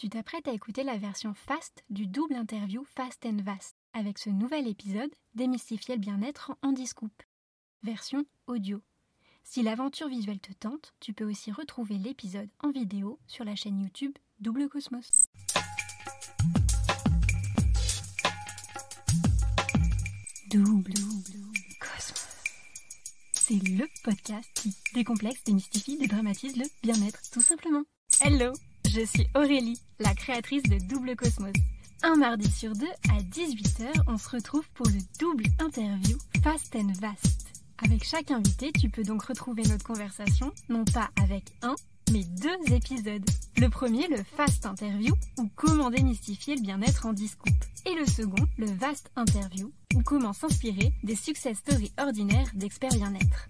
Tu t'apprêtes à écouter la version fast du double interview Fast and Vast avec ce nouvel épisode Démystifier le bien-être en Discoup. Version audio. Si l'aventure visuelle te tente, tu peux aussi retrouver l'épisode en vidéo sur la chaîne YouTube Double Cosmos. Double, Cosmos. C'est le podcast qui décomplexe, démystifie, dédramatise le bien-être, tout simplement. Hello, je suis Aurélie, la créatrice de Double Cosmos. Un mardi sur deux à 18h, on se retrouve pour le double interview Fast and Vast. Avec chaque invité, tu peux donc retrouver notre conversation, non pas avec un, mais deux épisodes. Le premier, le Fast Interview, ou comment démystifier le bien-être en discoupe. Et le second, le Vast Interview, ou comment s'inspirer des success stories ordinaires d'experts bien-être.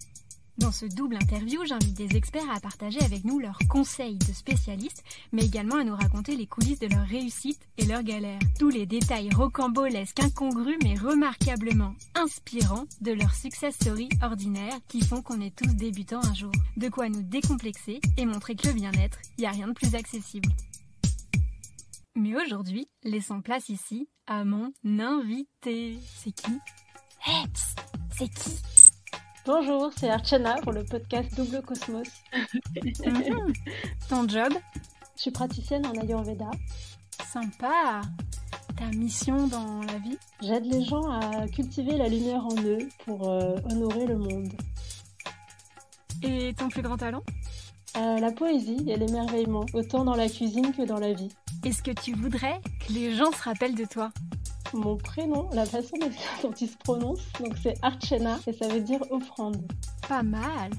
Dans ce double interview, j'invite des experts à partager avec nous leurs conseils de spécialistes, mais également à nous raconter les coulisses de leur réussite et leurs galères. Tous les détails rocambolesques, incongrus, mais remarquablement inspirants de leur success story ordinaire qui font qu'on est tous débutants un jour. De quoi nous décomplexer et montrer que le bien-être, il n'y a rien de plus accessible. Mais aujourd'hui, laissons place ici à mon invité. C'est qui? Hey, c'est qui? Bonjour, c'est Archana pour le podcast Double Cosmos. Ton job? Je suis praticienne en Ayurveda. Sympa. Ta mission dans la vie? J'aide les gens à cultiver la lumière en eux pour euh, honorer le monde. Et ton plus grand talent? Euh, la poésie et l'émerveillement, autant dans la cuisine que dans la vie. Est-ce que tu voudrais que les gens se rappellent de toi? Mon prénom, la façon dont il se prononce, donc c'est Archana et ça veut dire offrande. Pas mal.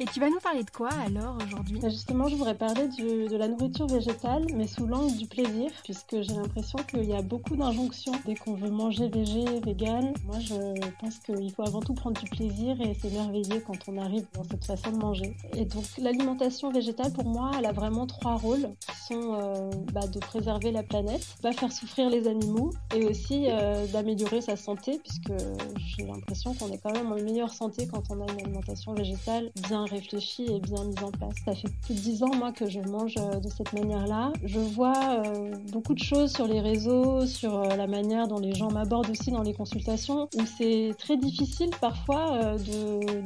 Et tu vas nous parler de quoi alors aujourd'hui? Et justement, je voudrais parler de la nourriture végétale, mais sous l'angle du plaisir, puisque j'ai l'impression qu'il y a beaucoup d'injonctions dès qu'on veut manger végé, vegan. Moi, je pense qu'il faut avant tout prendre du plaisir et s'émerveiller quand on arrive dans cette façon de manger. Et donc, l'alimentation végétale, pour moi, elle a vraiment trois rôles, qui sont euh, bah, de préserver la planète, pas faire souffrir les animaux, et aussi euh, d'améliorer sa santé, puisque j'ai l'impression qu'on est quand même en meilleure santé quand on a une alimentation végétale bien réfléchie et bien mise en place. Ça fait plus de dix ans, moi, que je mange euh, de cette manière-là. Je vois euh, beaucoup de choses sur les réseaux, sur euh, la manière dont les gens m'abordent aussi dans les consultations, où c'est très difficile parfois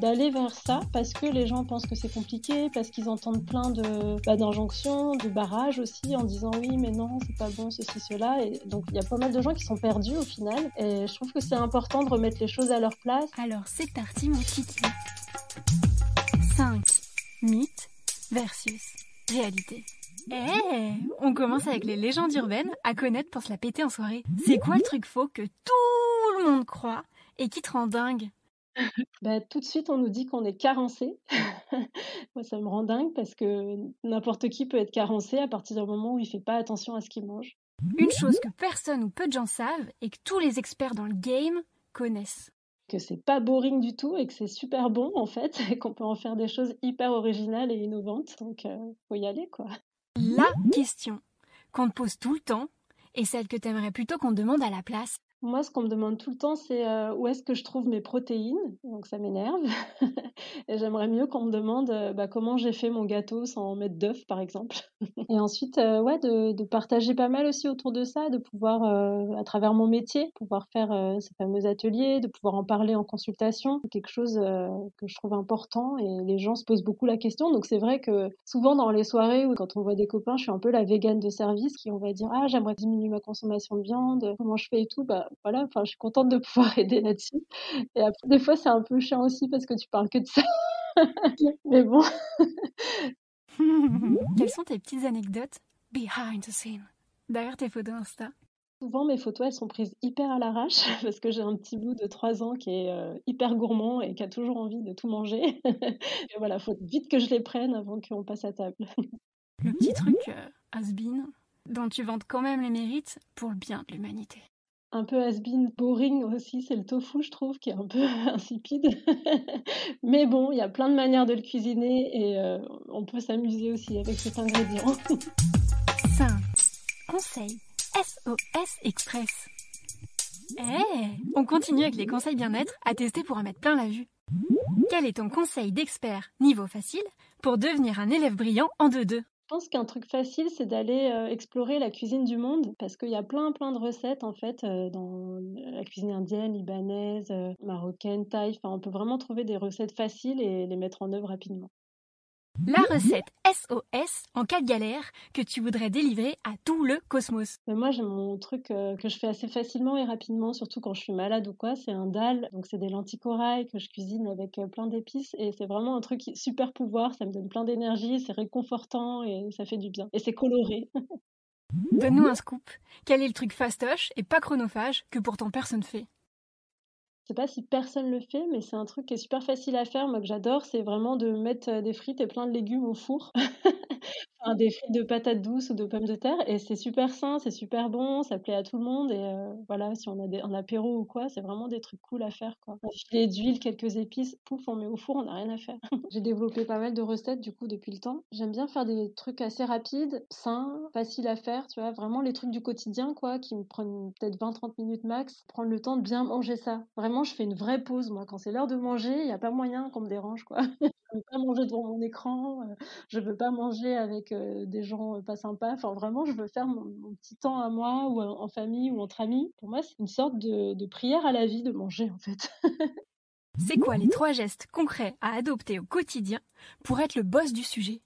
d'aller vers ça, parce que les gens pensent que c'est compliqué, parce qu'ils entendent plein de bah, d'injonctions, de barrages aussi, en disant oui, mais non, c'est pas bon, ceci, cela. Et donc, il y a pas mal de gens qui sont perdus au final. Et je trouve que c'est important de remettre les choses à leur place. Alors c'est parti mon kiki. 5 mythes versus réalité. Eh, on commence avec les légendes urbaines à connaître pour se la péter en soirée. C'est quoi le truc faux que tout le monde croit et qui te rend dingue Bah, tout de suite, on nous dit qu'on est carencé. Moi, ça me rend dingue parce que n'importe qui peut être carencé à partir du moment où il fait pas attention à ce qu'il mange. Une chose que personne ou peu de gens savent et que tous les experts dans le game connaissent. Que c'est pas boring du tout et que c'est super bon en fait, et qu'on peut en faire des choses hyper originales et innovantes. Donc, euh, faut y aller quoi. La question qu'on te pose tout le temps et celle que t'aimerais plutôt qu'on demande à la place. Moi, ce qu'on me demande tout le temps, c'est euh, où est-ce que je trouve mes protéines? Donc, ça m'énerve. et j'aimerais mieux qu'on me demande euh, bah, comment j'ai fait mon gâteau sans mettre d'œufs, par exemple. et ensuite, euh, ouais, de, partager pas mal aussi autour de ça, de pouvoir, à travers mon métier, pouvoir faire ces fameux ateliers, de pouvoir en parler en consultation. C'est quelque chose que je trouve important et les gens se posent beaucoup la question. Donc, c'est vrai que souvent dans les soirées ou quand on voit des copains, je suis un peu la végane de service qui, on va dire, ah, j'aimerais diminuer ma consommation de viande, comment je fais et tout. Bah, voilà, enfin, je suis contente de pouvoir aider là-dessus. Et après, des fois, c'est un peu chiant aussi parce que tu parles que de ça. Mais bon, Quelles sont tes petites anecdotes behind the scene derrière tes photos Insta? Souvent mes photos, elles sont prises hyper à l'arrache parce que j'ai un petit bout de 3 ans qui est euh, hyper gourmand et qui a toujours envie de tout manger. et voilà, faut vite que je les prenne avant qu'on passe à table. Le petit truc euh, has-been dont tu vantes quand même les mérites pour le bien de l'humanité. Un peu has-been, boring aussi, c'est le tofu, je trouve, qui est un peu insipide. Mais bon, il y a plein de manières de le cuisiner et euh, on peut s'amuser aussi avec cet ingrédient. 5. Conseil SOS Express. Eh, on continue avec les conseils bien-être à tester pour en mettre plein la vue. Quel est ton conseil d'expert niveau facile pour devenir un élève brillant en 2-2 pense qu'un truc facile, c'est d'aller euh, explorer la cuisine du monde parce qu'il y a plein, plein de recettes en fait euh, dans la cuisine indienne, libanaise, euh, marocaine, thaï. Enfin, on peut vraiment trouver des recettes faciles et les mettre en œuvre rapidement. La recette SOS en cas de galère que tu voudrais délivrer à tout le cosmos. Moi, j'ai mon truc euh, que je fais assez facilement et rapidement, surtout quand je suis malade ou quoi. C'est un dal. Donc, c'est des lentilles corail que je cuisine avec euh, plein d'épices. Et c'est vraiment un truc super pouvoir. Ça me donne plein d'énergie. C'est réconfortant et ça fait du bien. Et c'est coloré. Donne-nous un scoop. Quel est le truc fastoche et pas chronophage que pourtant personne fait? Je sais pas si personne le fait, mais c'est un truc qui est super facile à faire, moi que j'adore, c'est vraiment de mettre euh, des frites et plein de légumes au four. enfin, des frites de patates douces ou de pommes de terre, et c'est super sain, c'est super bon, ça plaît à tout le monde, et euh, voilà, si on a des, un apéro ou quoi, c'est vraiment des trucs cool à faire, quoi. Un filet d'huile, quelques épices, pouf, on met au four, on n'a rien à faire. J'ai développé pas mal de recettes, du coup, depuis le temps. J'aime bien faire des trucs assez rapides, sains, faciles à faire, tu vois, vraiment les trucs du quotidien, quoi, qui me prennent peut-être 20-30 minutes max. Prendre le temps de bien manger ça. Vraiment, je fais une vraie pause, moi. Quand c'est l'heure de manger, il n'y a pas moyen qu'on me dérange, quoi. je veux pas manger devant mon écran, euh, je veux pas manger avec euh, des gens euh, pas sympas. Enfin, vraiment, je veux faire mon, petit temps à moi, ou en famille, ou entre amis. Pour moi, c'est une sorte de, de prière à la vie de manger, en fait. c'est quoi les trois gestes concrets à adopter au quotidien pour être le boss du sujet?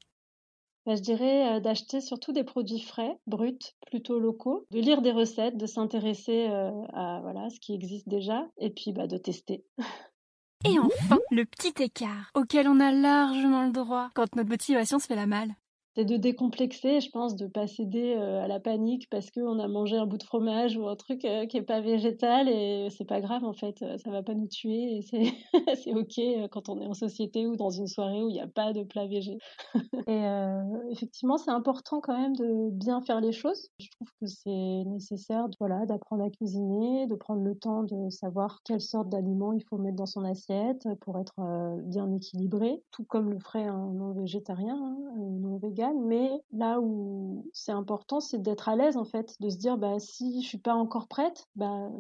Bah, je dirais d'acheter surtout des produits frais, bruts, plutôt locaux, de lire des recettes, de s'intéresser à voilà ce qui existe déjà, et puis bah, de tester. Et enfin, le petit écart auquel on a largement le droit quand notre motivation se fait la malle c'est de décomplexer, je pense, de pas céder euh, à la panique parce qu'on a mangé un bout de fromage ou un truc euh, qui est pas végétal et c'est pas grave en fait, euh, ça va pas nous tuer et c'est ok quand on est en société ou dans une soirée où il n'y a pas de plat végé. et effectivement, c'est important quand même de bien faire les choses. Je trouve que c'est nécessaire, voilà, d'apprendre à cuisiner, de prendre le temps de savoir quelle sorte d'aliments il faut mettre dans son assiette pour être bien équilibré, tout comme le ferait un non végétarien, hein, un non mais là où c'est important, c'est d'être à l'aise en fait, de se dire bah si je suis pas encore prête, bah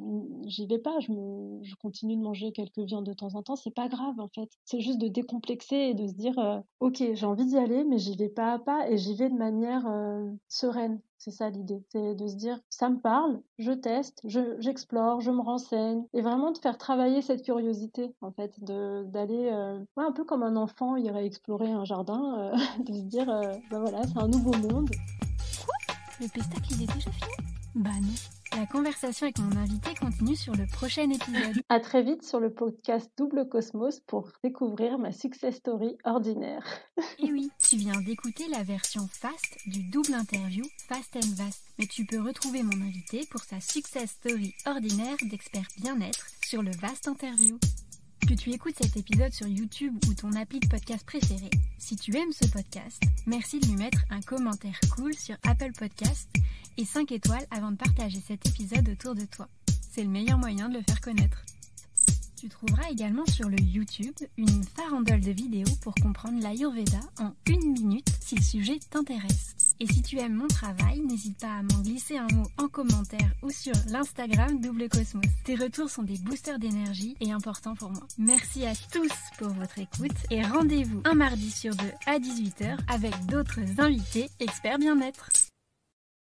j'y vais pas, je continue de manger quelques viandes de temps en temps, c'est pas grave en fait. C'est juste de décomplexer et de se dire euh, ok j'ai envie d'y aller, mais j'y vais pas à pas et j'y vais de manière euh, sereine. C'est ça l'idée, c'est de se dire ça me parle, je teste, j'explore, je, me renseigne et vraiment de faire travailler cette curiosité en fait, d'aller euh, un peu comme un enfant irait explorer un jardin, euh, de se dire euh, bah voilà c'est un nouveau monde. Quoi Le pestacle il est déjà fini? Bah non. La conversation avec mon invité continue sur le prochain épisode. À très vite sur le podcast Double Cosmos pour découvrir ma success story ordinaire. Et oui, tu viens d'écouter la version fast du double interview Fast and Vast. Mais tu peux retrouver mon invité pour sa success story ordinaire d'expert bien-être sur le Vast Interview. Que tu écoutes cet épisode sur YouTube ou ton appli de podcast préféré, si tu aimes ce podcast, merci de lui mettre un commentaire cool sur Apple Podcast et 5 étoiles avant de partager cet épisode autour de toi. C'est le meilleur moyen de le faire connaître. Tu trouveras également sur le YouTube une farandole de vidéos pour comprendre l'Ayurveda en une minute si le sujet t'intéresse. Et si tu aimes mon travail, n'hésite pas à m'en glisser un mot en commentaire ou sur l'Instagram Double Cosmos. Tes retours sont des boosters d'énergie et importants pour moi. Merci à tous pour votre écoute et rendez-vous un mardi sur deux à 18h avec d'autres invités experts bien-être.